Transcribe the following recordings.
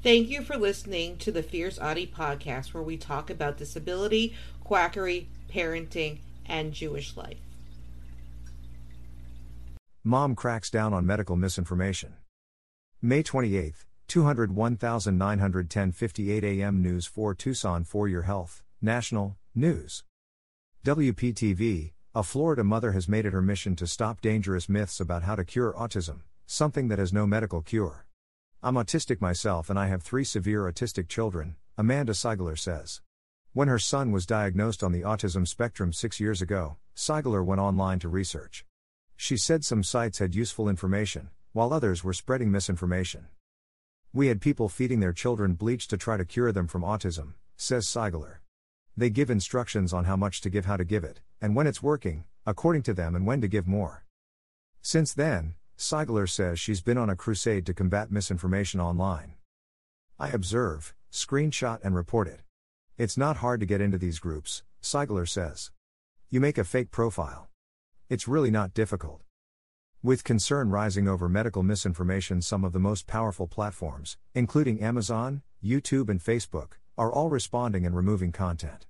Thank you for listening to the Fierce Autie podcast, where we talk about disability, quackery, parenting, and Jewish life. Mom cracks down on medical misinformation. May 28, 201,910 58 AM News for Tucson for Your Health, National, News. WPTV, a Florida mother has made it her mission to stop dangerous myths about how to cure autism, something that has no medical cure. I'm autistic myself and I have three severe autistic children, Amanda Seigler says. When her son was diagnosed on the autism spectrum six years ago, Seigler went online to research. She said some sites had useful information, while others were spreading misinformation. We had people feeding their children bleach to try to cure them from autism, says Seigler. They give instructions on how much to give, how to give it, and when it's working, according to them, and when to give more. Since then, Seigler says she's been on a crusade to combat misinformation online. I observe, screenshot, and report it. It's not hard to get into these groups, Seigler says. You make a fake profile. It's really not difficult. With concern rising over medical misinformation, some of the most powerful platforms, including Amazon, YouTube, and Facebook, are all responding and removing content.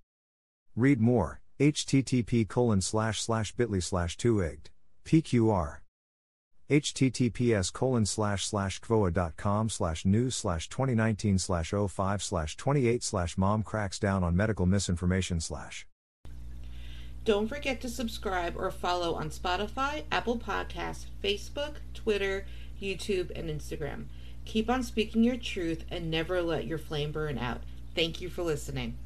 Read more, http colon slash slash bit.ly slash 2igd, pqr https colon slash slash kvoa.com slash news slash 2019 slash 05 slash 28 slash mom cracks down on medical misinformation slash Don't forget to subscribe or follow on Spotify, Apple Podcasts, Facebook, Twitter, YouTube, and Instagram. Keep on speaking your truth and never let your flame burn out. Thank you for listening.